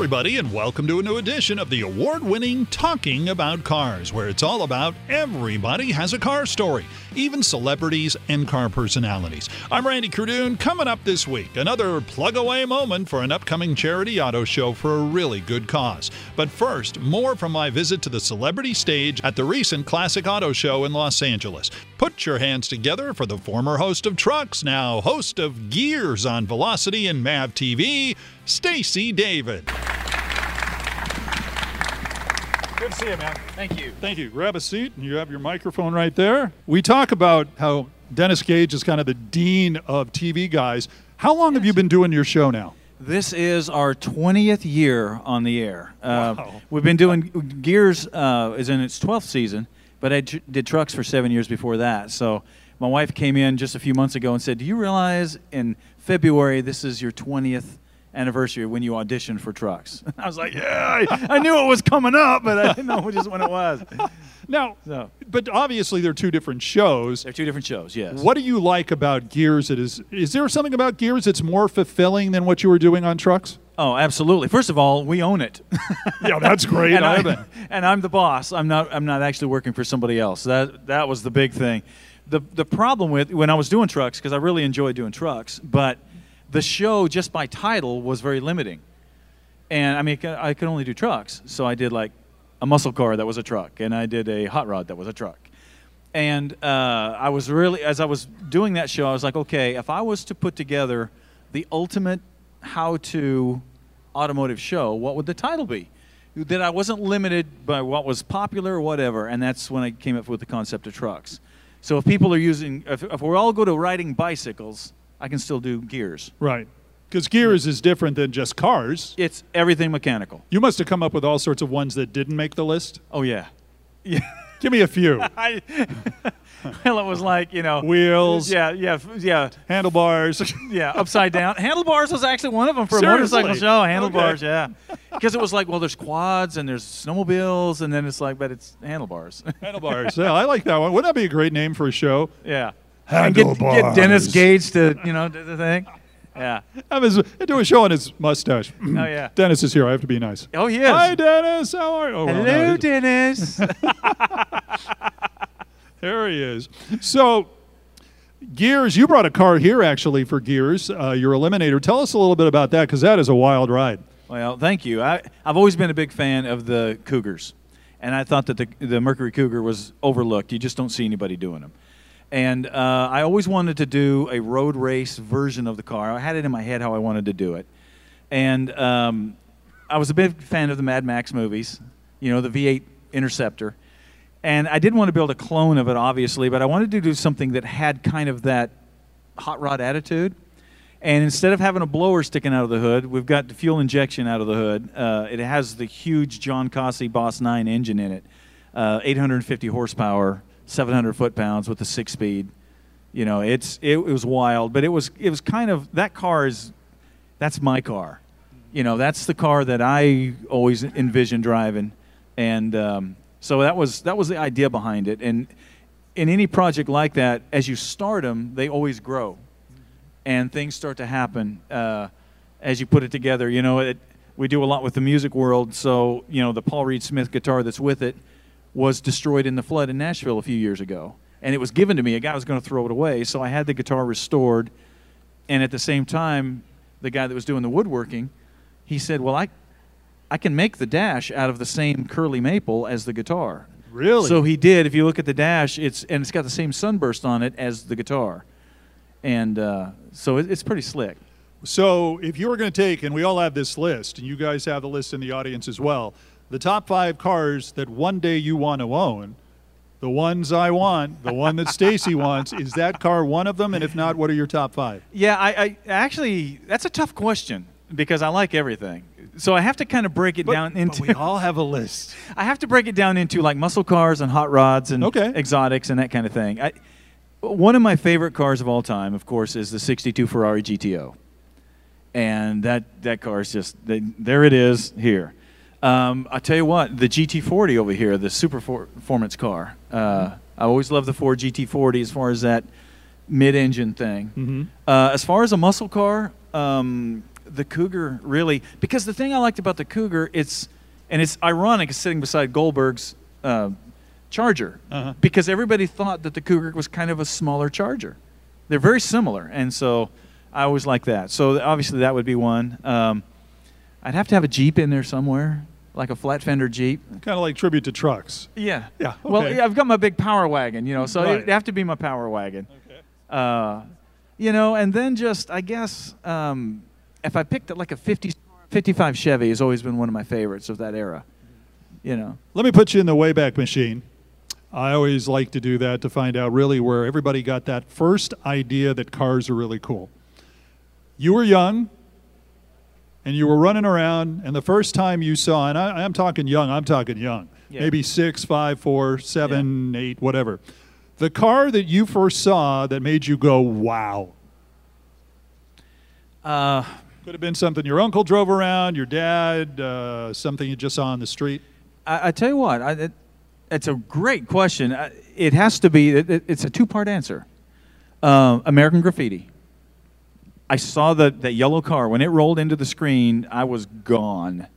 Everybody, and welcome to a new edition of the award winning Talking About Cars, where it's all about everybody has a car story, even celebrities and car personalities. I'm Randy Cardoon. Coming up this week, another plug away moment for an upcoming charity auto show for a really good cause. But first, more from my visit to the celebrity stage at the recent Classic Auto Show in Los Angeles. Put your hands together for the former host of Trucks, now host of Gears on Velocity and Mav TV, Stacy David. Good to see you, man. Thank you. Thank you. Grab a seat, and you have your microphone right there. We talk about how Dennis Gage is kind of the dean of TV guys. How long have you been doing your show now? This is our 20th year on the air. Uh, Wow. We've been doing Gears uh, is in its 12th season, but I tr- did trucks for seven years before that. So my wife came in just a few months ago and said, "Do you realize in February this is your 20th anniversary when you auditioned for trucks?" I was like, "Yeah, I, I knew it was coming up, but I didn't know just when it was." Now, So but obviously they're two different shows. they're two different shows. Yes. What do you like about Gears? That is, is there something about Gears that's more fulfilling than what you were doing on trucks? Oh, absolutely. First of all, we own it. Yeah, that's great. and, I and I'm the boss. I'm not. I'm not actually working for somebody else. That that was the big thing. The the problem with when I was doing trucks because I really enjoyed doing trucks, but the show just by title was very limiting. And I mean, I could only do trucks, so I did like a muscle car that was a truck, and I did a hot rod that was a truck. And uh, I was really, as I was doing that show, I was like, okay, if I was to put together the ultimate how-to automotive show, what would the title be? That I wasn't limited by what was popular or whatever, and that's when I came up with the concept of trucks. So if people are using, if, if we all go to riding bicycles, I can still do gears. Right. Because Gears is different than just cars. It's everything mechanical. You must have come up with all sorts of ones that didn't make the list. Oh yeah, yeah. Give me a few. I, well, it was like you know Wheels, Yeah, yeah, yeah, handlebars. yeah. Upside down. Handlebars was actually one of them for a motorcycle show. Handlebars, Okay. yeah. Because it was like, well, there's quads and there's snowmobiles, and then it's like, but it's handlebars. handlebars. Yeah, I like that one. Wouldn't that be a great name for a show? yeah. And get, get Dennis. Gage to you know do the thing. Yeah. Have his, do a show on his mustache. Oh yeah. Dennis is here. I have to be nice. Oh he is. Hi, Dennis. How are you? Oh, well, no, Hello, Dennis. There he is. So, Gears, you brought a car here actually for Gears, uh, your Eliminator. Tell us a little bit about that because that is a wild ride. Well, thank you. I, I've always been a big fan of the Cougars, and I thought that the, the Mercury Cougar was overlooked. You just don't see anybody doing them. And uh, I always wanted to do a road race version of the car. I had it in my head how I wanted to do it. And um, I was a big fan of the Mad Max movies, you know, the V8 Interceptor. And I didn't want to build a clone of it, obviously, but I wanted to do something that had kind of that hot rod attitude. And instead of having a blower sticking out of the hood, we've got the fuel injection out of the hood. Uh, it has the huge Jon Kaase Boss 9 engine in it, uh, 850 horsepower, 700 foot pounds with a six speed. You know, it's it, it was wild, but it was it was kind of that car is that's my car. You know, that's the car that I always envisioned driving, and um, so that was that was the idea behind it. And in any project like that, as you start them, they always grow, and things start to happen uh, as you put it together. You know, it, we do a lot with the music world, so you know the Paul Reed Smith guitar that's with it was destroyed in the flood in Nashville a few years ago, and it was given to me. A guy was going to throw it away, so I had the guitar restored, and at the same time, the guy that was doing the woodworking, he said, "Well, I, I can make the dash out of the same curly maple as the guitar." Really? So he did. If you look at the dash, it's and it's got the same sunburst on it as the guitar, and uh, so it, it's pretty slick. So, if you were going to take, and we all have this list, and you guys have the list in the audience as well, the top five cars that one day you want to own, the ones I want, the one that Stacy wants, is that car one of them? And if not, what are your top five? Yeah, I, I actually that's a tough question because I like everything. So I have to kind of break it down into. we all have a list. I have to break it down into like muscle cars and hot rods and Okay. exotics and that kind of thing. I, one of my favorite cars of all time, of course, is the '62 Ferrari GTO, and that that car is just they, there. It is here. Um, I tell you what, the GT40 over here, the super for- performance car. Uh, I always love the Ford GT40 as far as that mid-engine thing. Mhm. Uh, as far as a muscle car, um, the Cougar really because the thing I liked about the Cougar, it's and it's ironic, sitting beside Goldberg's uh, Charger Uh-huh. because everybody thought that the Cougar was kind of a smaller Charger. They're very similar, and so I always like that. So obviously that would be one. Um, I'd have to have a Jeep in there somewhere, like a flat fender Jeep. Kind of like tribute to trucks. Yeah. Yeah, Well, okay. yeah, I've got my big power wagon, you know, so Right. it'd have to be my power wagon. Uh, you know, and then just, I guess, um, if I picked it like a 50, 55 Chevy has always been one of my favorites of that era. You know. Let me put you in the Wayback Machine. I always like to do that to find out really where everybody got that first idea that cars are really cool. You were young and you were running around, and the first time you saw, and I, I'm talking young, I'm talking young, Yeah. maybe six, five, four, seven, eight, whatever. The car that you first saw that made you go, wow. Uh, Could have been something your uncle drove around, your dad, uh, something you just saw on the street. I, I tell you what, I, it, it's a great question. It has to be. It, it- it's a two-part answer. Uh, American Graffiti. I saw the that yellow car when it rolled into the screen. I was gone.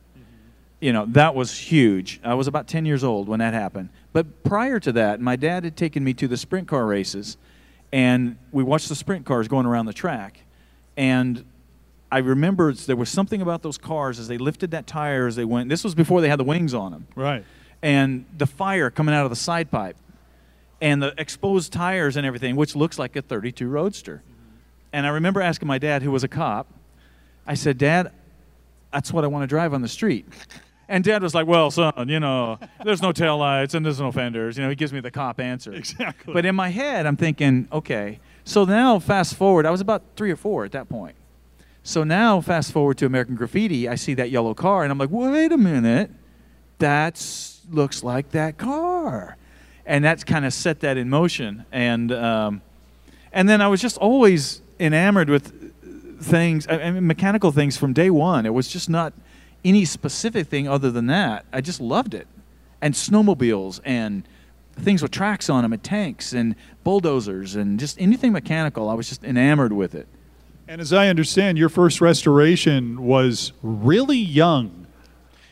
You know that was huge. I was about ten years old when that happened. But prior to that, my dad had taken me to the sprint car races, and we watched the sprint cars going around the track, and I remember there was something about those cars as they lifted that tire as they went. This was before they had the wings on them Right. and the fire coming out of the side pipe and the exposed tires and everything, which looks like a 32 Roadster. And I remember asking my dad, who was a cop, I said, Dad, that's what I want to drive on the street. And dad was like, Well, son, you know, there's no taillights and there's no fenders. You know, he gives me the cop answer. Exactly. But in my head, I'm thinking, okay. So now, fast forward, I was about three or four at that point. So now, fast forward to American Graffiti, I see that yellow car, and I'm like, wait a minute, that looks like that car, and that's kind of set that in motion. And um, and then I was just always enamored with things, I mean, mechanical things from day one. It was just not any specific thing other than that. I just loved it, and snowmobiles and things with tracks on them, and tanks and bulldozers, and just anything mechanical. I was just enamored with it. And as I understand, your first restoration was really young.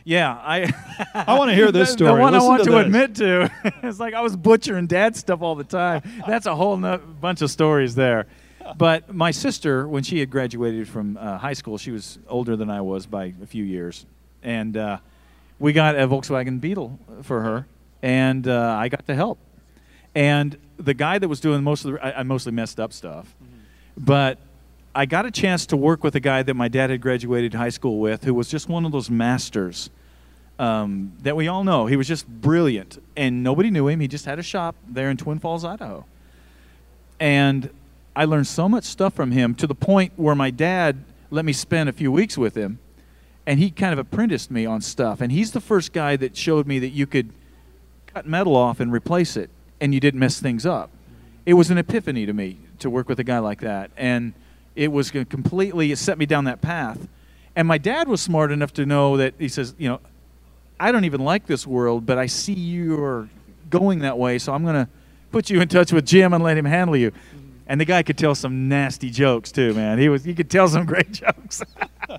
Yeah, I. I want to hear this story. The one Listen I want to to, admit to. it's like I was butchering dad stuff all the time. That's a whole bunch of stories there. But my sister, when she had graduated from uh, high school, she was older than I was by a few years, and uh, we got a Volkswagen Beetle for her, and uh, I got to help. And the guy that was doing most of the, I, I mostly messed up stuff, but I got a chance to work with a guy that my dad had graduated high school with, who was just one of those masters um, that we all know. He was just brilliant, and nobody knew him. He just had a shop there in Twin Falls, Idaho. And I learned so much stuff from him to the point where my dad let me spend a few weeks with him, and he kind of apprenticed me on stuff. And he's the first guy that showed me that you could cut metal off and replace it, and you didn't mess things up. It was an epiphany to me to work with a guy like that, and it was completely it set me down that path. And my dad was smart enough to know that he says, you know, I don't even like this world, but I see you're going that way, so I'm gonna put you in touch with Jim and let him handle you. And the guy could tell some nasty jokes too, man. He was he could tell some great jokes.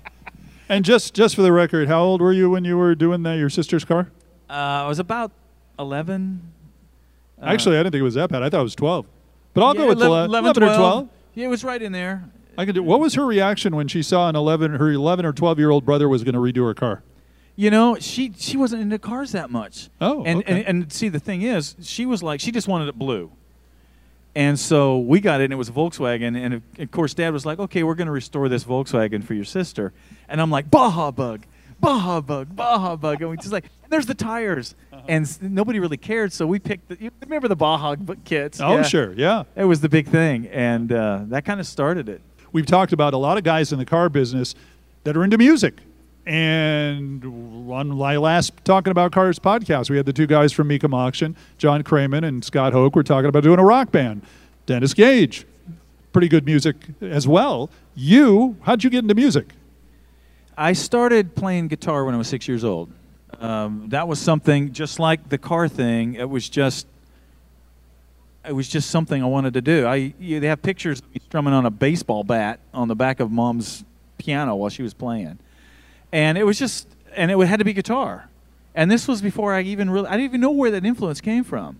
And just just for the record, how old were you when you were doing that, your sister's car? uh, I was about eleven. Uh, Actually, I didn't think it was that bad. I thought it was 12. But I'll yeah, go with 11, 11, 11 or 12. Yeah, it was right in there. I could do. What was her reaction when she saw an 11 her 11 or 12 year old brother was going to redo her car? You know, she she wasn't into cars that much. Oh, and, okay. and and see the thing is, she was like she just wanted it blue. And so we got it, and it was a Volkswagen. And of, course, Dad was like, "Okay, we're going to restore this Volkswagen for your sister." And I'm like, "Baja Bug, Baja Bug, Baja Bug, and we just like there's the tires, Uh-huh. and nobody really cared, so we picked. The, you remember the Baja Bug kits? Oh, Yeah. sure, yeah. It was the big thing, and uh, that kind of started it. We've talked about a lot of guys in the car business that are into music. And on my last Talking About Cars podcast, we had the two guys from Mecum Auction, John Kraman and Scott Hoke, were talking about doing a rock band. Dennis Gage, pretty good music as well. You, how'd you get into music? I started playing guitar when I was six years old. Um, that was something just like the car thing. It was just, it was just something I wanted to do. I you, they have pictures of me strumming on a baseball bat on the back of mom's piano while she was playing, and it was just, and it had to be guitar. And this was before I even really, I didn't even know where that influence came from,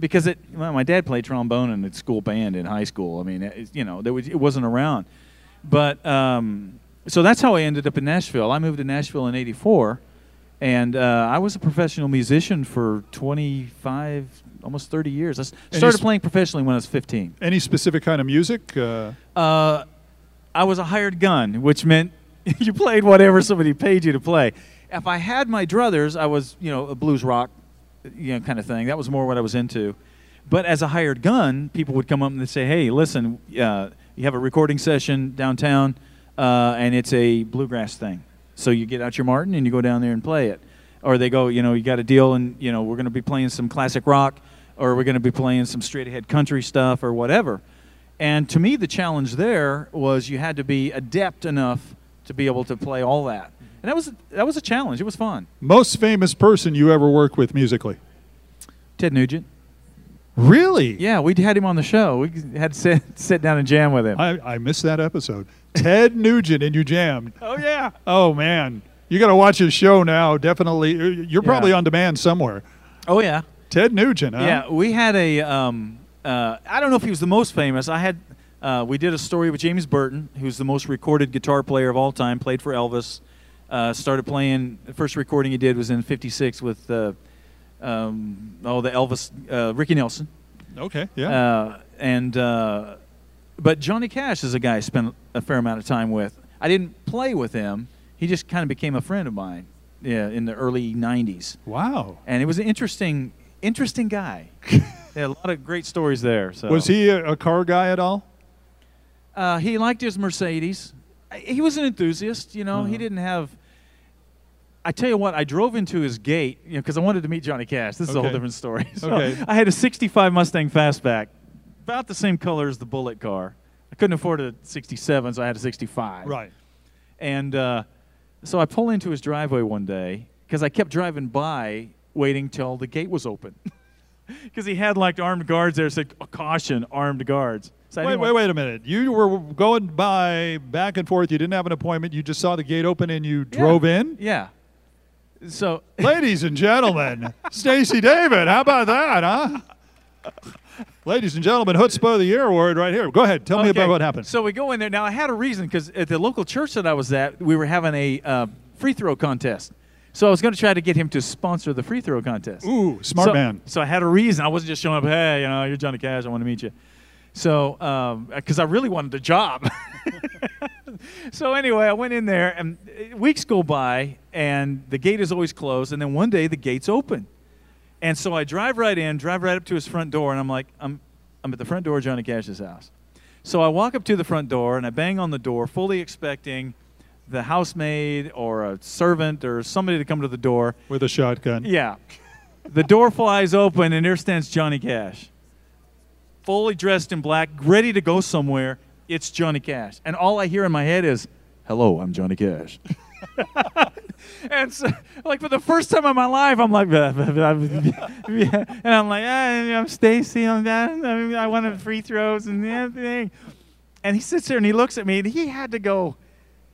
because it. Well, my dad played trombone in the school band in high school. I mean, it, you know, there was, it wasn't around, but. Um, so that's how I ended up in Nashville. I moved to Nashville in '84, and uh, I was a professional musician for 25, almost 30 years. i started playing professionally when I was 15. Any specific kind of music? Uh, Uh, I was a hired gun, which meant you played whatever somebody paid you to play. If I had my druthers, I was, you know, a blues rock, you know, kind of thing. That was more what I was into. But as a hired gun, people would come up and they'd say, "Hey, listen, uh, you have a recording session downtown, uh, and it's a bluegrass thing. So you get out your Martin and you go down there and play it." Or they go, you know, you got a deal, and you know, we're going to be playing some classic rock, or we're going to be playing some straight ahead country stuff, or whatever. And to me, the challenge there was you had to be adept enough to be able to play all that. And that was that was a challenge. It was fun. most famous person you ever worked with musically? Ted Nugent. Really? Yeah, we had him on the show. We had to sit, sit down and jam with him. I, I missed that episode. Ted Nugent and you jammed. oh yeah. Oh man, you got to watch his show now. Definitely, you're probably Yeah. on demand somewhere. Oh yeah. Ted Nugent, huh? Yeah, we had a. Um, uh, I don't know if he was the most famous. I had. Uh, we did a story with James Burton, who's the most recorded guitar player of all time. Played for Elvis. Uh, started playing. The first recording he did was in '56 with. Uh, um, oh, the Elvis, uh, Ricky Nelson. Okay. Yeah. Uh, and uh, but Johnny Cash is a guy I spent a fair amount of time with. I didn't play with him. He just kind of became a friend of mine. Yeah, in the early '90s, wow. and it was an interesting, interesting guy. There a lot of great stories there. So Was he a, a car guy at all? Uh, he liked his Mercedes. He was an enthusiast. You know, he Uh-huh. didn't have. I tell you what, I drove into his gate, you know, because I wanted to meet Johnny Cash. This is a whole different story. So Okay. I had a '65 Mustang Fastback, about the same color as the Bullet car. I couldn't afford a '67, so I had a '65. Right. And uh, so I pull into his driveway one day because I kept driving by, waiting till the gate was open. Because he had like armed guards there, said caution, armed guards. So Wait, wait, wait a minute. You were going by back and forth. You didn't have an appointment. You just saw the gate open and you Yeah. drove in. Yeah. So Ladies and gentlemen, Stacy David. How about that, huh? Ladies and gentlemen, Chutzpah of the Year award right here. Go ahead. Tell me about what happened. So we go in there. Now I had a reason because at the local church that I was at, we were having a uh, free throw contest. So I was going to try to get him to sponsor the free throw contest. Ooh, smart so, man. So I had a reason. I wasn't just showing up. Hey, you know, you're Johnny Cash. I want to meet you. So because I really wanted the job. so anyway, I went in there, and uh, weeks go by, and the gate is always closed. And then one day the gate's open. And so I drive right in, drive right up to his front door, and I'm like, I'm, I'm at the front door of Johnny Cash's house. So I walk up to the front door and I bang on the door, fully expecting the housemaid or a servant or somebody to come to the door. With a shotgun. Yeah. The door flies open and there stands Johnny Cash. Fully dressed in black, ready to go somewhere. It's Johnny Cash. And all I hear in my head is, Hello, I'm Johnny Cash. and so, like for the first time in my life, I'm like, "Blah, blah, blah, blah." and I'm like, ah, I'm Stacy. I'm that. I wanted free throws and everything. And he sits there and he looks at me, and he had to go.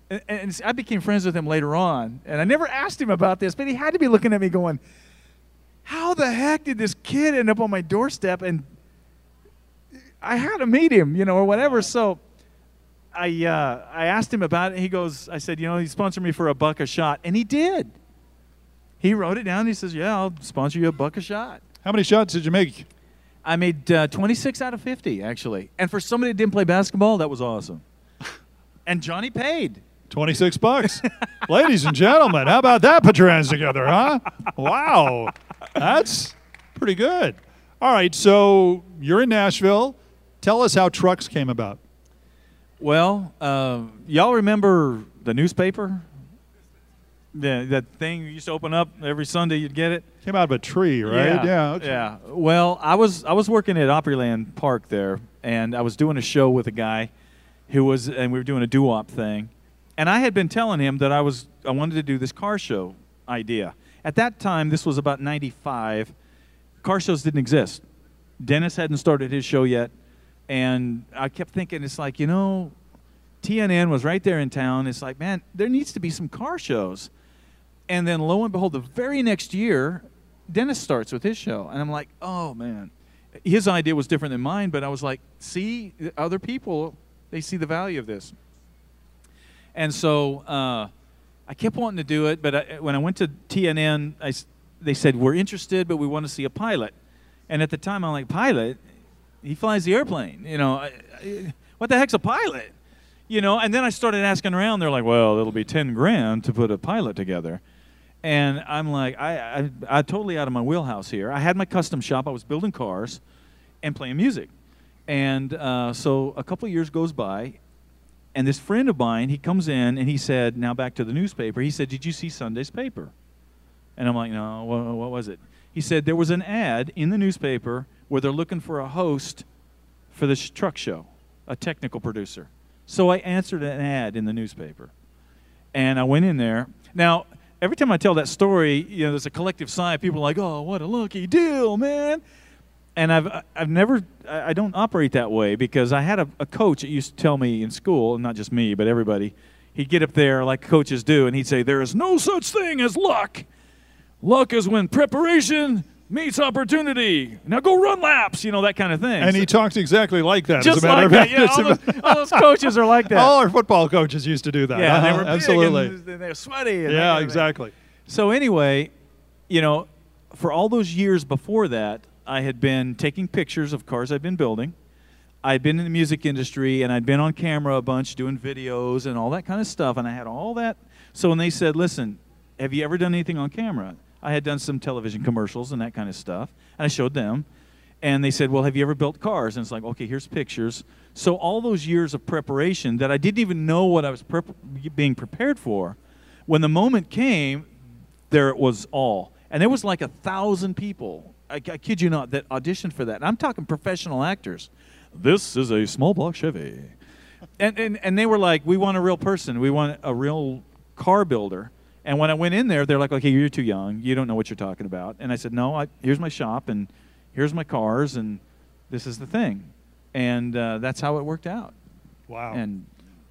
And, and I became friends with him later on, and I never asked him about this, but he had to be looking at me going, "How the heck did this kid end up on my doorstep?" And I had to meet him, you know, or whatever. So I uh, I asked him about it. He goes, I said, you know, he sponsored me for a buck a shot, and he did. He wrote it down. He says, "Yeah, I'll sponsor you a buck a shot." How many shots did you make? I made uh, 26 out of 50, actually. And for somebody that didn't play basketball, that was awesome. and Johnny paid. 26 bucks. Ladies and gentlemen, how about that? Put your hands together, huh? Wow. That's pretty good. All right, so you're in Nashville. Tell us how trucks came about. Well, uh, y'all remember the newspaper? Yeah, that thing you used to open up every Sunday. You'd get it. Came out of a tree, right? Yeah. okay. Yeah. Well, I was I was working at Opryland Park there, and I was doing a show with a guy who was, and we were doing a doo-wop thing, and I had been telling him that I was I wanted to do this car show idea. At that time, this was about '95. Car shows didn't exist. Dennis hadn't started his show yet, and I kept thinking, it's like you know, TNN was right there in town. It's like, man, there needs to be some car shows. And then lo and behold, the very next year, Dennis starts with his show. And I'm like, oh man. His idea was different than mine, but I was like, see, other people, they see the value of this. And so uh, I kept wanting to do it, but I, when I went to TNN, I they said, we're interested, but we want to see a pilot. And at the time, I'm like, pilot? He flies the airplane. You know, I, I, what the heck's a pilot? You know, and then I started asking around. They're like, well, it'll be 10 grand to put a pilot together. And I'm like, I, I, I totally out of my wheelhouse here. I had my custom shop. I was building cars and playing music. And uh, so a couple of years goes by, and this friend of mine, he comes in and he said, now back to the newspaper. He said, did you see Sunday's paper? And I'm like, no, what, what was it? He said, there was an ad in the newspaper where they're looking for a host for this truck show, a technical producer. So I answered an ad in the newspaper. And I went in there. Now, every time I tell that story, you know, there's a collective sigh. Of people are like, oh, what a lucky deal, man. And I've, I've never, I don't operate that way because I had a, a coach that used to tell me in school, not just me, but everybody, he'd get up there like coaches do, and he'd say, there is no such thing as luck. Luck is when preparation meets opportunity. Now go run laps, you know, that kind of thing. And So- he talks exactly like that. just as a matter like of fact. Yeah, all those, all those coaches are like that. All our football coaches used to do that. yeah, Uh-huh, they were absolutely. and they were sweaty. And yeah, kind of thing. exactly. So anyway, you know, for all those years before that, I had been taking pictures of cars I'd been building. I'd been in the music industry and I'd been on camera a bunch doing videos and all that kind of stuff and I had all that. So when they said, "Listen, have you ever done anything on camera?" I had done some television commercials and that kind of stuff. And I showed them. And they said, "Well, have you ever built cars?" And it's like, "Okay, here's pictures." So all those years of preparation that I didn't even know what I was being prepared for, when the moment came, there it was all. And there was like a thousand people, I, I kid you not, that auditioned for that. And I'm talking professional actors. This is a small block Chevy. And, and, and they were like, we want a real person. We want a real car builder. And when I went in there, they're like, okay, you're too young. You don't know what you're talking about. And I said, no, I, here's my shop, and here's my cars, and this is the thing. And uh, that's how it worked out. Wow. And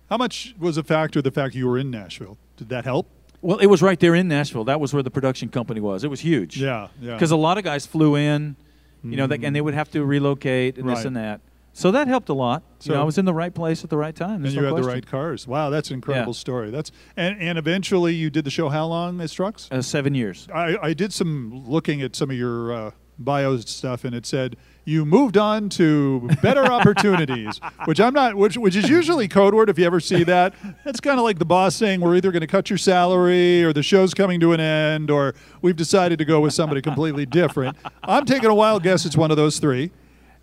How much was a factor the fact you were in Nashville? Did that help? well, it was right there in Nashville. That was where the production company was. It was huge. Yeah, yeah. because a lot of guys flew in, you know, they, and they would have to relocate and this and that. So that helped a lot. So- you know, I was in the right place at the right time. and you no had the right cars. Wow, that's an incredible Yeah. story. That's and, and eventually you did the show how long as trucks? Uh, seven years. I, I did some looking at some of your uh, bio stuff, and it said you moved on to better opportunities, which I'm not, which which is usually code word. If you ever see that, that's kind of like the boss saying we're either going to cut your salary, or the show's coming to an end, or we've decided to go with somebody completely different. I'm taking a wild guess. It's one of those three.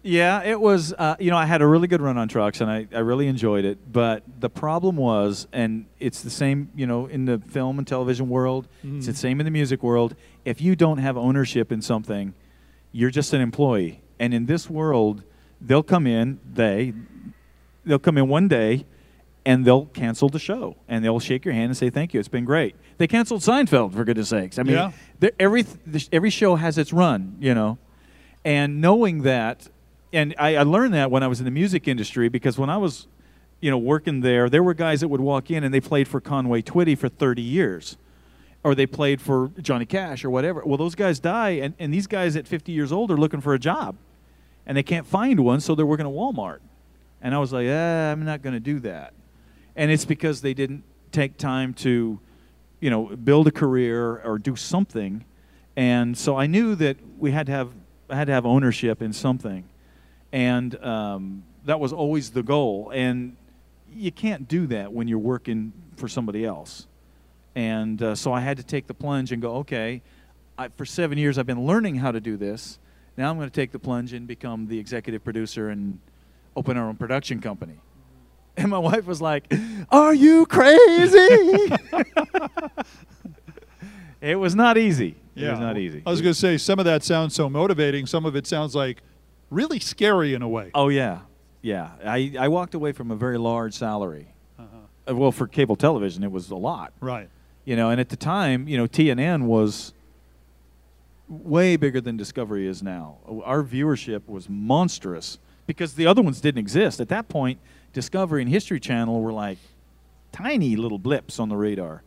Yeah, it was. Uh, you know, I had a really good run on trucks, and I, I really enjoyed it. But the problem was, and it's the same, you know, in the film and television world. It's the same in the music world. If you don't have ownership in something, you're just an employee. And in this world, they'll come in. They, they'll come in one day, and they'll cancel the show, and they'll shake your hand and say thank you. It's been great. They canceled Seinfeld for goodness sakes. I mean, Yeah. every every show has its run, you know, and knowing that, and I, I learned that when I was in the music industry because when I was, you know, working there, there were guys that would walk in and they played for Conway Twitty for 30 years, or they played for Johnny Cash or whatever. Well, those guys die, and, and these guys at 50 years old are looking for a job, and they can't find one, so they're working at Walmart. And I was like, eh, I'm not going to do that. And it's because they didn't take time to, you know, build a career or do something. And so I knew that we had to have I had to have ownership in something, and um, that was always the goal. And you can't do that when you're working for somebody else. And uh, so I had to take the plunge and go, okay, I, for seven years I've been learning how to do this. Now I'm going to take the plunge and become the executive producer and open our own production company. And my wife was like, Are you crazy? it was not easy. It was not easy. I was going to say some of that sounds so motivating. Some of it sounds like really scary in a way. Oh yeah, yeah. I, I walked away from a very large salary. Uh, Well, for cable television, it was a lot. Right. You know, and at the time, you know, TNN was way bigger than Discovery is now. Our viewership was monstrous because the other ones didn't exist at that point. Discovery and History Channel were like tiny little blips on the radar,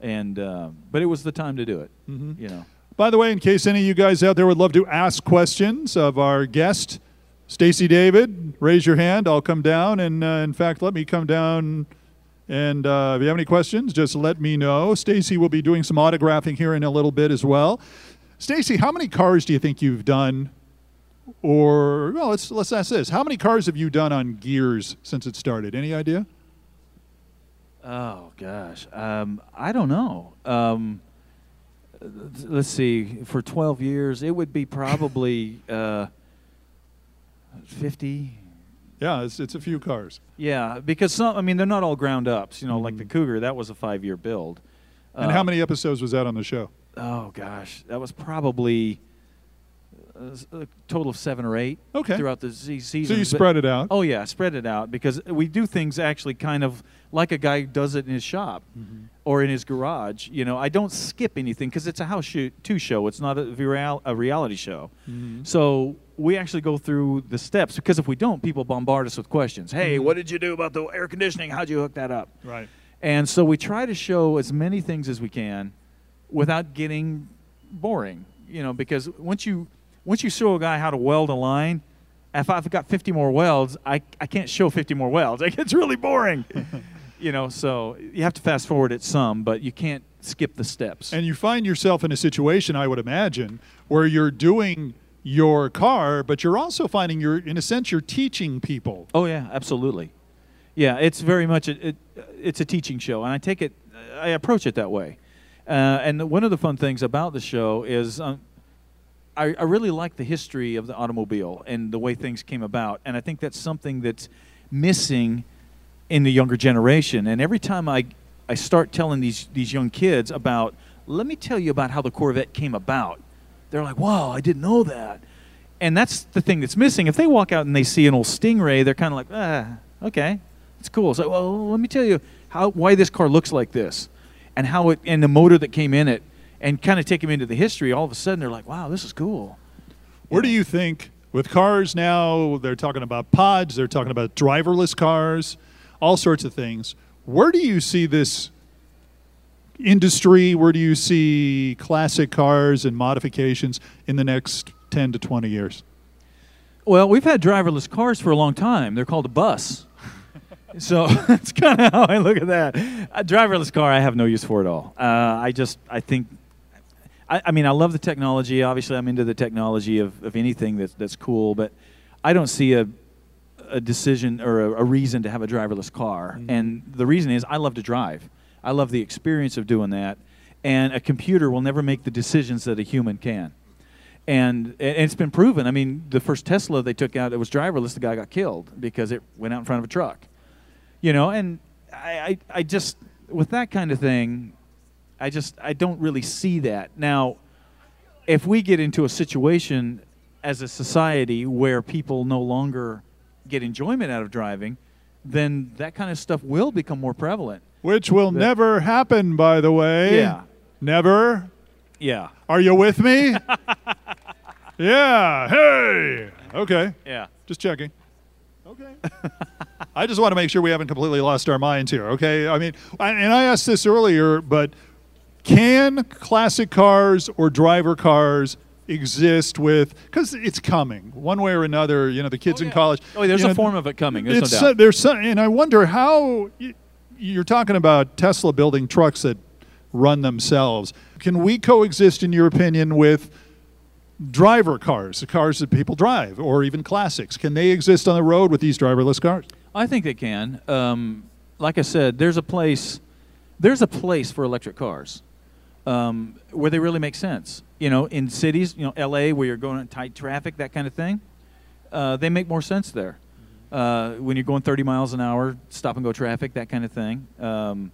and uh, but it was the time to do it. Mhm. You know. By the way, in case any of you guys out there would love to ask questions of our guest, Stacy David, raise your hand. I'll come down, and uh, in fact, let me come down. And uh, if you have any questions, just let me know. Stacy will be doing some autographing here in a little bit as well. Stacy, how many cars do you think you've done? Or well, let's let's ask this: How many cars have you done on Gears since it started? Any idea? Oh gosh, um, I don't know. Um, let's see. For 12 years, it would be probably uh, 50. Yeah, it's it's a few cars. Yeah, because some. I mean, they're not all ground ups. You know, like the Cougar, that was a five-year build. And Uh, how many episodes was that on the show? Oh gosh, that was probably uh, a total of seven or eight. Okay. Throughout the season. So you spread it out. Oh yeah, spread it out because we do things actually kind of like a guy does it in his shop Mm-hmm. or in his garage. You know, I don't skip anything because it's a house shoot two show. It's not a, real, a reality show. Mm-hmm. So we actually go through the steps because if we don't, people bombard us with questions. Hey, Mm-hmm. what did you do about the air conditioning? How'd you hook that up? Right. And so we try to show as many things as we can without getting boring, you know, because once you once you show a guy how to weld a line, if I've got 50 more welds, I, I can't show 50 more welds. It gets really boring. you know, so you have to fast forward it some, but you can't skip the steps. And you find yourself in a situation, I would imagine, where you're doing your car, but you're also finding you're, in a sense, you're teaching people. Oh yeah, absolutely. Yeah, it's very much a, it, it's a teaching show, and I take it, I approach it that way. Uh, and one of the fun things about the show is um, I, I really like the history of the automobile and the way things came about, and I think that's something that's missing in the younger generation. And every time I I start telling these these young kids about, let me tell you about how the Corvette came about, they're like, wow, I didn't know that. And that's the thing that's missing. If they walk out and they see an old Stingray, they're kind of like, ah, okay, it's cool. So, well, let me tell you how why this car looks like this, and how it and the motor that came in it, and kind of take them into the history. All of a sudden, they're like, wow, this is cool. Where do you think, with cars now, they're talking about pods, they're talking about driverless cars, all sorts of things. Where do you see this industry? Where do you see classic cars and modifications in the next 10 to 20 years? Well, we've had driverless cars for a long time. They're called a bus. so that's kind of how I look at that. A driverless car, I have no use for at all. Uh, I just, I think, I, I mean, I love the technology. Obviously, I'm into the technology of, of anything that's, that's cool, but I don't see a, a decision or a, a reason to have a driverless car. Mm-hmm. And the reason is I love to drive. I love the experience of doing that. And a computer will never make the decisions that a human can and and it's been proven. I mean, the first Tesla they took out, it was driverless. The guy got killed because it went out in front of a truck. You know, and I, I, I just with that kind of thing, I just I don't really see that now. If we get into a situation as a society where people no longer get enjoyment out of driving, then that kind of stuff will become more prevalent. Which will never happen, by the way. Yeah. Never. Yeah. Are you with me? yeah. Hey. Okay. Yeah. Just checking. Okay. I just want to make sure we haven't completely lost our minds here. Okay. I mean, I, and I asked this earlier, but can classic cars or driver cars exist with? Because it's coming one way or another. You know, the kids in college. Oh, there's a know, form of it coming. There's it's no doubt. there's some, and I wonder how you're talking about Tesla building trucks that run themselves. Can we coexist, in your opinion, with driver cars, the cars that people drive, or even classics. Can they exist on the road with these driverless cars? I think they can. Um, like I said, there's a place. There's a place for electric cars um, where they really make sense. You know, in cities, you know, L.A. where you're going in tight traffic, that kind of thing, uh, they make more sense there. Uh, when you're going 30 miles an hour, stop and go traffic, that kind of thing. Um,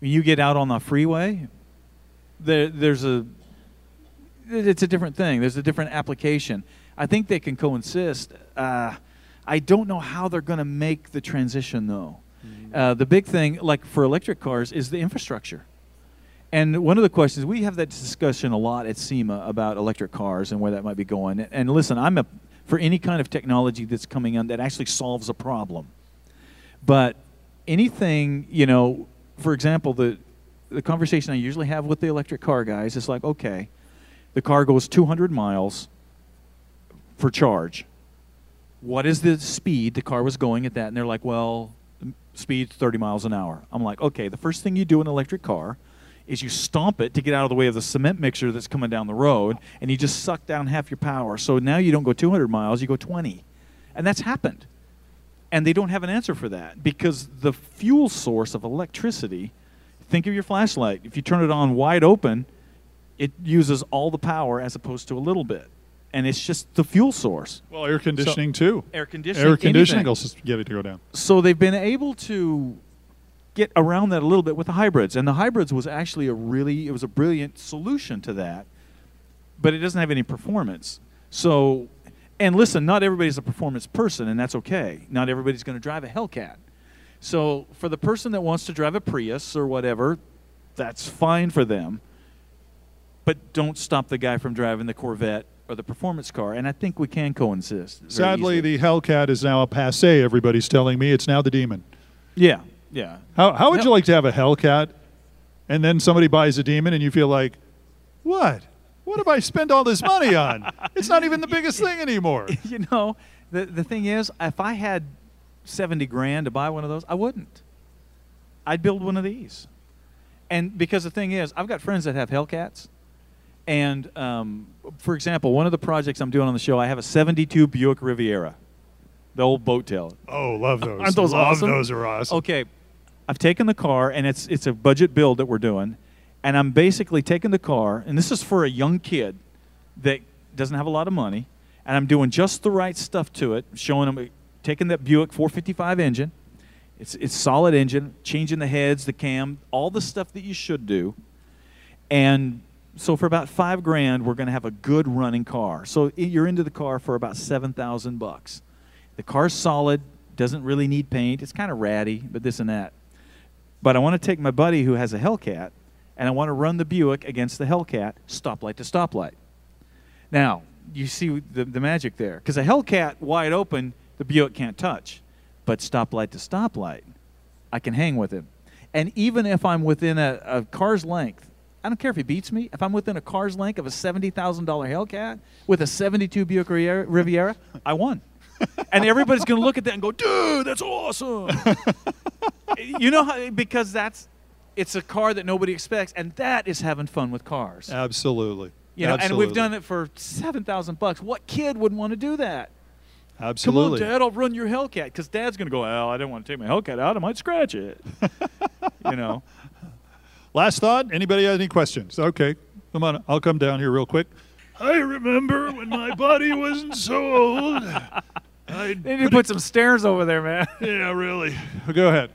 when you get out on the freeway, there, there's a it's a different thing. There's a different application. I think they can coexist. Uh, I don't know how they're going to make the transition though. Mm-hmm. Uh, the big thing, like for electric cars, is the infrastructure. And one of the questions we have that discussion a lot at SEMA about electric cars and where that might be going. And listen, I'm a, for any kind of technology that's coming on that actually solves a problem. But anything, you know, for example, the the conversation I usually have with the electric car guys is like, okay, the car goes 200 miles for charge. What is the speed the car was going at that? And they're like, well, speed 30 miles an hour. I'm like, okay, the first thing you do in an electric car is you stomp it to get out of the way of the cement mixer that's coming down the road, and you just suck down half your power. So now you don't go 200 miles, you go 20. And that's happened. And they don't have an answer for that because the fuel source of electricity think of your flashlight. If you turn it on wide open, it uses all the power as opposed to a little bit. And it's just the fuel source. Well, air conditioning so, too. Air conditioning. Air conditioning will just get it to go down. So they've been able to get around that a little bit with the hybrids, and the hybrids was actually a really it was a brilliant solution to that, but it doesn't have any performance. So, and listen, not everybody's a performance person, and that's okay. Not everybody's going to drive a Hellcat. So for the person that wants to drive a Prius or whatever, that's fine for them. But don't stop the guy from driving the Corvette or the performance car. And I think we can coexist. Sadly, easily. the Hellcat is now a passe. Everybody's telling me it's now the Demon. Yeah, yeah. How how would you like to have a Hellcat, and then somebody buys a Demon, and you feel like, what? What have I spent all this money on? it's not even the biggest thing anymore. You know, the the thing is, if I had 70 grand to buy one of those, I wouldn't. I'd build one of these. And because the thing is, I've got friends that have Hellcats. And um, for example, one of the projects I'm doing on the show, I have a 72 Buick Riviera, the old boat tail. Oh, love those. Aren't those love awesome? those are awesome. Okay. I've taken the car, and it's, it's a budget build that we're doing. And I'm basically taking the car, and this is for a young kid that doesn't have a lot of money. And I'm doing just the right stuff to it, showing him taking that Buick 455 engine. It's it's solid engine, changing the heads, the cam, all the stuff that you should do. And so for about five grand, we're going to have a good running car. So you're into the car for about seven thousand bucks. The car's solid, doesn't really need paint. It's kind of ratty, but this and that. But I want to take my buddy who has a Hellcat, and I want to run the Buick against the Hellcat, stoplight to stoplight. Now you see the, the magic there, because a Hellcat wide open the Buick can't touch. But stoplight to stoplight, I can hang with him. And even if I'm within a, a car's length, I don't care if he beats me. If I'm within a car's length of a $70,000 Hellcat with a 72 Buick Riviera, I won. and everybody's going to look at that and go, dude, that's awesome. you know how, because that's, it's a car that nobody expects, and that is having fun with cars. Absolutely. You know, Absolutely. and we've done it for 7,000 bucks. What kid would want to do that? Absolutely. Come on, Dad, I'll run your Hellcat. Because Dad's going to go, well, I didn't want to take my Hellcat out. I might scratch it. you know. Last thought? Anybody have any questions? Okay. Come on. I'll come down here real quick. I remember when my body wasn't so old. I need to put some stairs over there, man. yeah, really. Go ahead.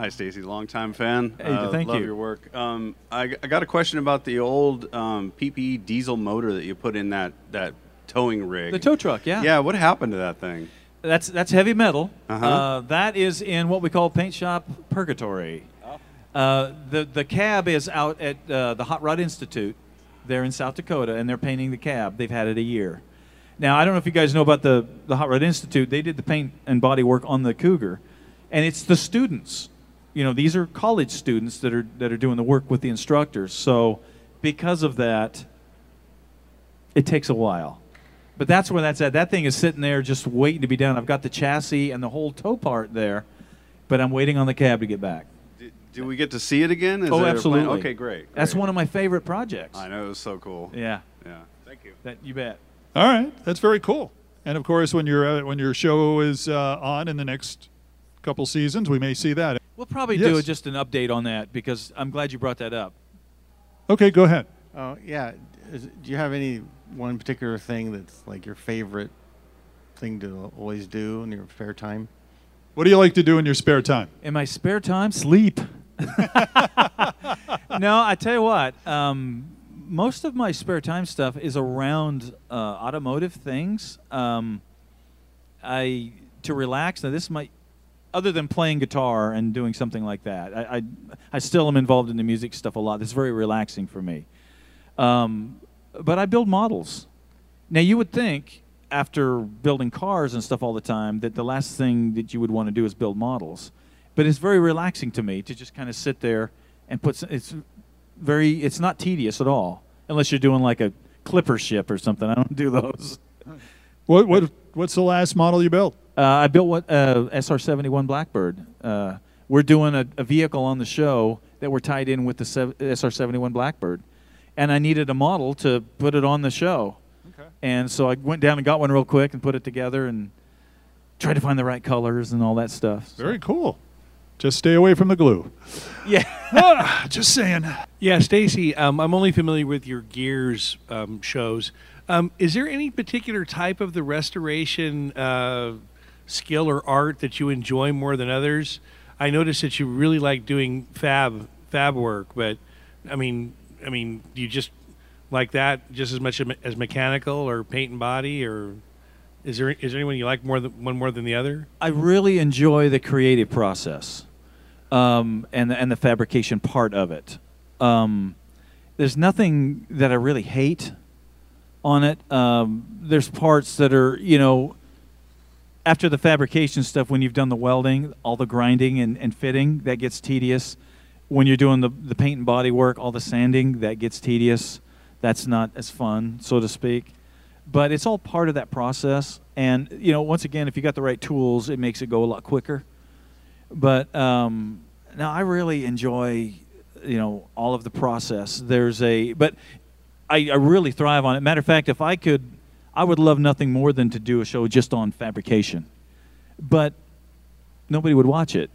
Hi, Stacy. Longtime fan. Hey, uh, thank love you. your work. Um, I, I, got a question about the old um, PPE diesel motor that you put in that, that towing rig. The tow truck, yeah. Yeah, what happened to that thing? That's that's heavy metal. Uh-huh. Uh, that is in what we call paint shop purgatory. Oh. Uh, the the cab is out at uh, the Hot Rod Institute, there in South Dakota, and they're painting the cab. They've had it a year. Now I don't know if you guys know about the the Hot Rod Institute. They did the paint and body work on the Cougar, and it's the students. You know, these are college students that are that are doing the work with the instructors. So because of that, it takes a while. But that's where that's at. That thing is sitting there just waiting to be done. I've got the chassis and the whole tow part there, but I'm waiting on the cab to get back. Do, do we get to see it again? Is oh, absolutely. Okay, great, great, That's one of my favorite projects. I know it was so cool. Yeah. Yeah. Thank you. That you bet. All right, that's very cool. And of course, when your uh, when your show is uh, on in the next couple seasons, we may see that. We'll probably Yes. do just an update on that because I'm glad you brought that up. Okay, go ahead. Oh yeah. Is, do you have any one particular thing that's like your favorite thing to always do in your spare time? What do you like to do in your spare time? In my spare time, sleep. no, I tell you what. Um, most of my spare time stuff is around uh, automotive things. Um, I to relax. Now, this might, other than playing guitar and doing something like that, I, I, I still am involved in the music stuff a lot. It's very relaxing for me. Um, but I build models. Now, you would think after building cars and stuff all the time that the last thing that you would want to do is build models. But it's very relaxing to me to just kind of sit there and put. s- It's very. It's not tedious at all, unless you're doing like a clipper ship or something. I don't do those. What what what's the last model you built? Uh, I built what uh, SR71 Blackbird. Uh, we're doing a, a vehicle on the show that we're tied in with the sev- SR71 Blackbird, and I needed a model to put it on the show. Okay. And so I went down and got one real quick and put it together and tried to find the right colors and all that stuff. So- Very cool. Just stay away from the glue. yeah. Ah, just saying. Yeah, Stacy, um, I'm only familiar with your Gears um, shows. Um, is there any particular type of the restoration uh, skill or art that you enjoy more than others? I noticed that you really like doing fab fab work, but I mean, I mean, do you just like that just as much as mechanical or paint and body, or is there is there anyone you like more than one more than the other? I really enjoy the creative process um, and, the, and the fabrication part of it. Um, there's nothing that I really hate on it. Um, there's parts that are, you know, after the fabrication stuff, when you've done the welding, all the grinding and, and fitting, that gets tedious. When you're doing the, the paint and body work, all the sanding, that gets tedious. That's not as fun, so to speak. But it's all part of that process. And, you know, once again, if you got the right tools, it makes it go a lot quicker. But um, now I really enjoy, you know, all of the process. There's a, but I, I really thrive on it. Matter of fact, if I could, I would love nothing more than to do a show just on fabrication. But nobody would watch it.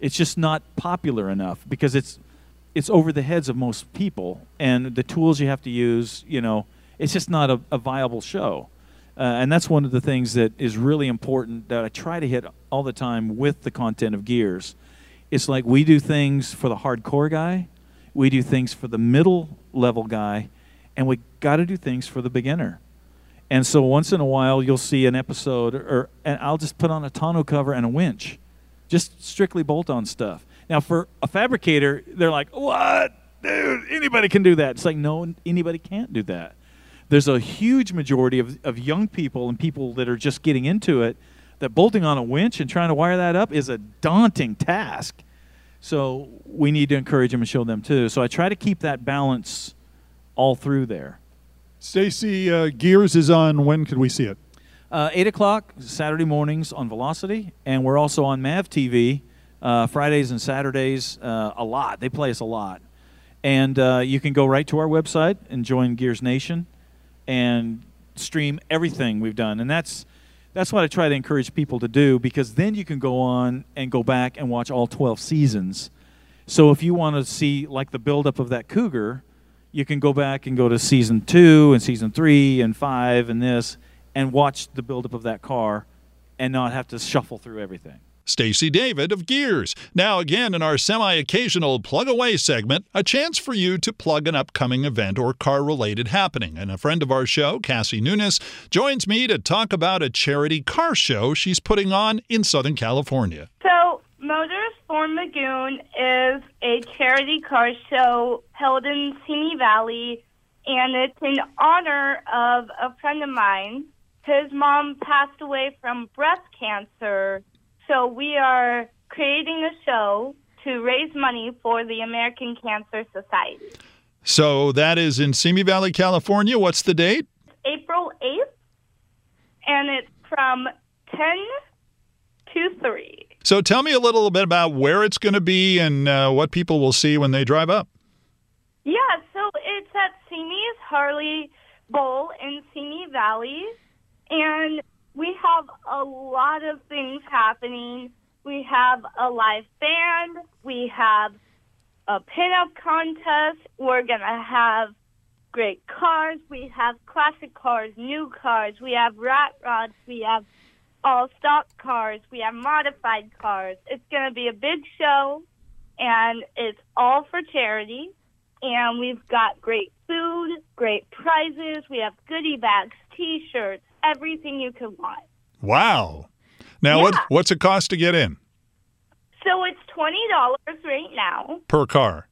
It's just not popular enough because it's it's over the heads of most people, and the tools you have to use, you know, it's just not a, a viable show. Uh, and that's one of the things that is really important that I try to hit all the time with the content of Gears. It's like we do things for the hardcore guy, we do things for the middle level guy, and we got to do things for the beginner. And so once in a while, you'll see an episode, or and I'll just put on a tonneau cover and a winch, just strictly bolt-on stuff. Now, for a fabricator, they're like, "What, dude? Anybody can do that." It's like, no, anybody can't do that. There's a huge majority of, of young people and people that are just getting into it that bolting on a winch and trying to wire that up is a daunting task. So we need to encourage them and show them too. So I try to keep that balance all through there. Stacy, uh, Gears is on. When could we see it? Uh, 8 o'clock Saturday mornings on Velocity, and we're also on MAV TV uh, Fridays and Saturdays uh, a lot. They play us a lot. And uh, you can go right to our website and join Gears Nation and stream everything we've done. And that's that's what I try to encourage people to do because then you can go on and go back and watch all 12 seasons. So if you want to see like the buildup of that cougar, you can go back and go to season two and season three and five and this and watch the buildup of that car and not have to shuffle through everything. Stacy David of Gears. Now, again, in our semi occasional plug away segment, a chance for you to plug an upcoming event or car related happening. And a friend of our show, Cassie Nunes, joins me to talk about a charity car show she's putting on in Southern California. So, Motors for Magoon is a charity car show held in Simi Valley, and it's in honor of a friend of mine. His mom passed away from breast cancer, so we are creating a show to raise money for the American Cancer Society. So that is in Simi Valley, California. What's the date? April 8th, and it's from 10 to 3. So tell me a little bit about where it's going to be and uh, what people will see when they drive up. Yeah, so it's at Simi's Harley Bowl in Simi Valley, and we have a lot of things happening. We have a live band. We have a pinup contest. We're gonna have great cars. We have classic cars, new cars. We have rat rods. We have all stock cars. We have modified cars. It's gonna be a big show, and it's all for charity. And we've got great food, great prizes. We have goodie bags, T-shirts, everything you could want. Wow. Now, what what's it cost to get in So it's twenty dollars right now. per car?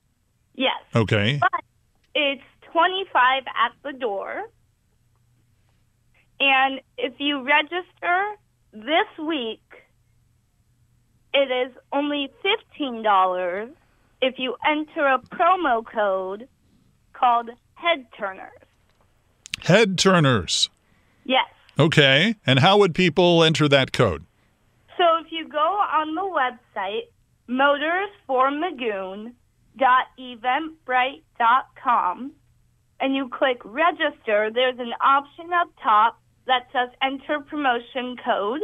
Yes. Okay. But it's 25 at the door. And if you register this week, it is only $15 if you enter a promo code called Head Turners. Head turners. Yes. Okay. And how would people enter that code? So if you go on the website, motorsformagoon.eventbrite.com, and you click register, there's an option up top that says enter promotion code.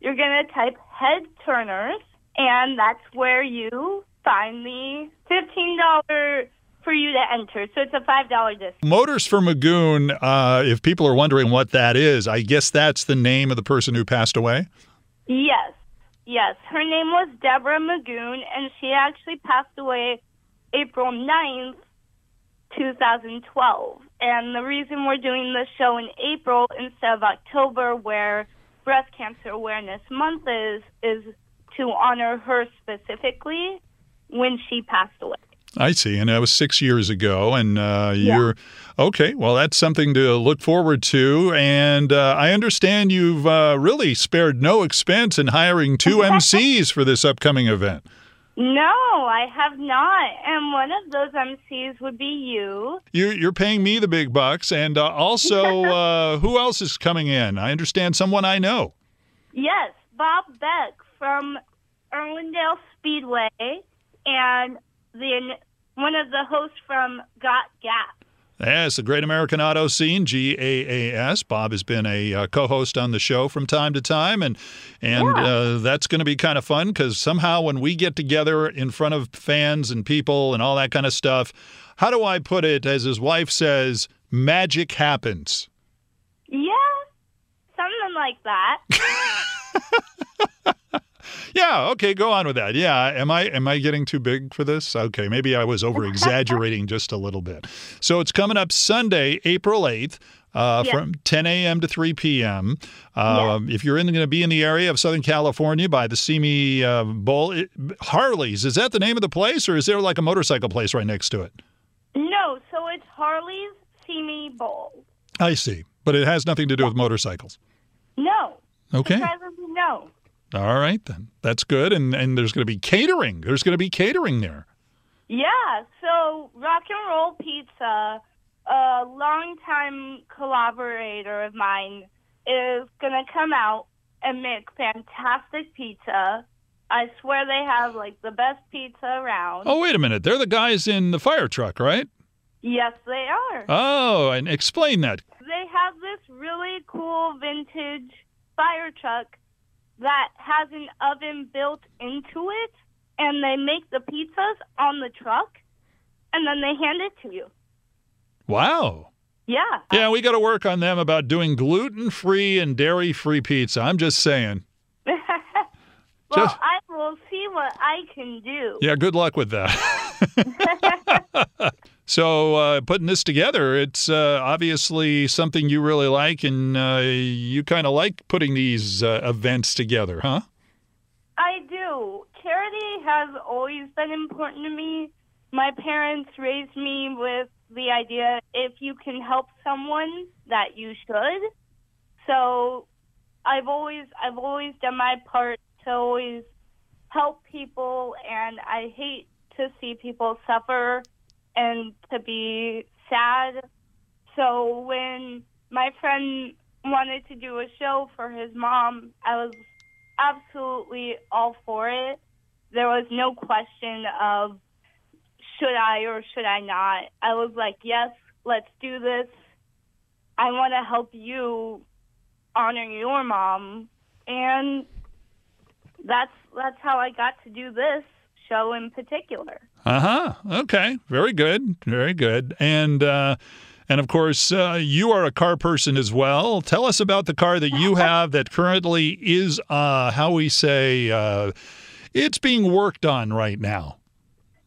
You're going to type head turners, and that's where you find the $15 for you to enter. So it's a $5 discount. Motors for Magoon, uh, if people are wondering what that is, I guess that's the name of the person who passed away. Yes, yes. Her name was Deborah Magoon, and she actually passed away April 9th, 2012. And the reason we're doing this show in April instead of October, where Breast Cancer Awareness Month is, is to honor her specifically when she passed away. I see. And that was six years ago. And uh, you're okay. Well, that's something to look forward to. And uh, I understand you've uh, really spared no expense in hiring two MCs for this upcoming event. No, I have not. And one of those MCs would be you. You, you're paying me the big bucks. And uh, also, uh, who else is coming in? I understand someone I know. Yes, Bob Beck from Irwindale Speedway and the one of the hosts from Got Gap. Yes, the Great American Auto Scene, GAAS. Bob has been a uh, co-host on the show from time to time, and and uh, that's going to be kind of fun because somehow when we get together in front of fans and people and all that kind of stuff, how do I put it? As his wife says, magic happens. Yeah, something like that. Yeah, okay, go on with that. Yeah, am I am I getting too big for this? Okay, maybe I was over exaggerating just a little bit. So it's coming up Sunday, April 8th. Uh. From 10 a.m. to 3 p.m. Um, If you're going to be in the area of Southern California by the Simi uh, Bowl, it, Harley's, is that the name of the place or is there like a motorcycle place right next to it? no, so it's Harley's Simi Bowl. I see. But it has nothing to do with motorcycles. No. Okay. No. All right, then. That's good. And, and there's going to be catering. There's going to be catering there. Yeah, so Rock and Roll Pizza, a longtime collaborator of mine, is going to come out and make fantastic pizza. I swear they have like the best pizza around. Oh, wait a minute. They're the guys in the fire truck, right? Yes, they are. Oh, and explain that. They have this really cool vintage fire truck that has an oven built into it, and they make the pizzas on the truck, and then they hand it to you. Wow. Yeah. Yeah, we got to work on them about doing gluten free and dairy free pizza. I'm just saying. well, Just- I will see what I can do. Yeah, good luck with that. so, uh, putting this together, it's uh, obviously something you really like, and uh, you kind of like putting these uh, events together, huh? I do. Charity has always been important to me. My parents raised me with the idea if you can help someone that you should. So I've always I've always done my part to always help people and I hate to see people suffer and to be sad. So when my friend wanted to do a show for his mom, I was absolutely all for it. There was no question of should I or should I not. I was like, yes, let's do this. I want to help you honor your mom, and that's that's how I got to do this show in particular. Uh huh. Okay. Very good. Very good. And uh, and of course, uh, you are a car person as well. Tell us about the car that you have that currently is, uh, how we say, uh, it's being worked on right now.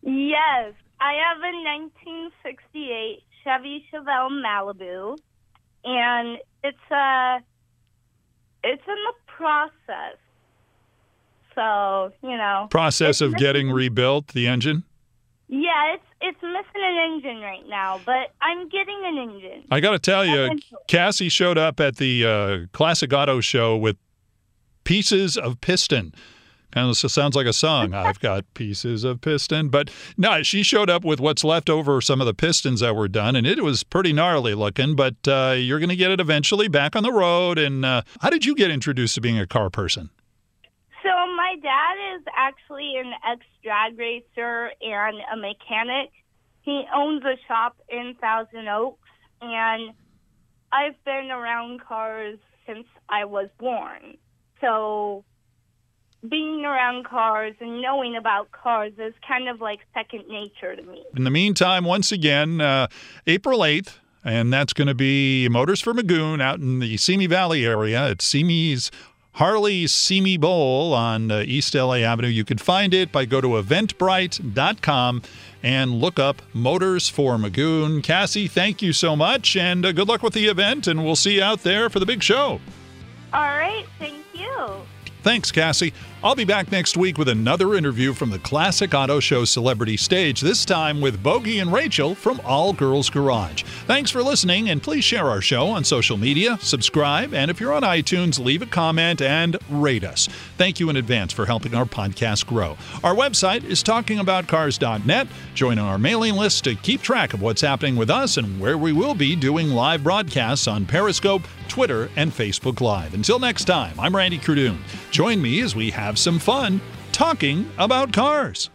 Yes, I have a 1968 Chevy Chevelle Malibu, and it's uh it's in the process. So you know, Process of getting rebuilt, the engine. Yeah, it's it's missing an engine right now, but I'm getting an engine. I got to tell you. Cassie showed up at the uh, Classic Auto Show with pieces of piston. Kind of sounds like a song. I've got pieces of piston, but no, she showed up with what's left over some of the pistons that were done, and it was pretty gnarly looking. But uh, you're going to get it eventually back on the road. And uh, how did you get introduced to being a car person? So my dad is actually an ex drag racer and a mechanic. He owns a shop in Thousand Oaks, and I've been around cars since I was born. So being around cars and knowing about cars is kind of like second nature to me. In the meantime, once again, uh, April 8th, and that's going to be Motors for Magoon out in the Simi Valley area at Simi's Harley Simi Bowl on uh, East LA Avenue. You can find it by go to eventbrite.com and look up Motors for Magoon. Cassie, thank you so much, and uh, good luck with the event, and we'll see you out there for the big show. All right, thank you. Thanks, Cassie. I'll be back next week with another interview from the Classic Auto Show celebrity stage, this time with Bogi and Rachel from All Girls Garage. Thanks for listening, and please share our show on social media, subscribe, and if you're on iTunes, leave a comment and rate us. Thank you in advance for helping our podcast grow. Our website is talkingaboutcars.net. Join our mailing list to keep track of what's happening with us and where we will be doing live broadcasts on Periscope, Twitter, and Facebook Live. Until next time, I'm Randy Cardoon. Join me as we have some fun talking about cars.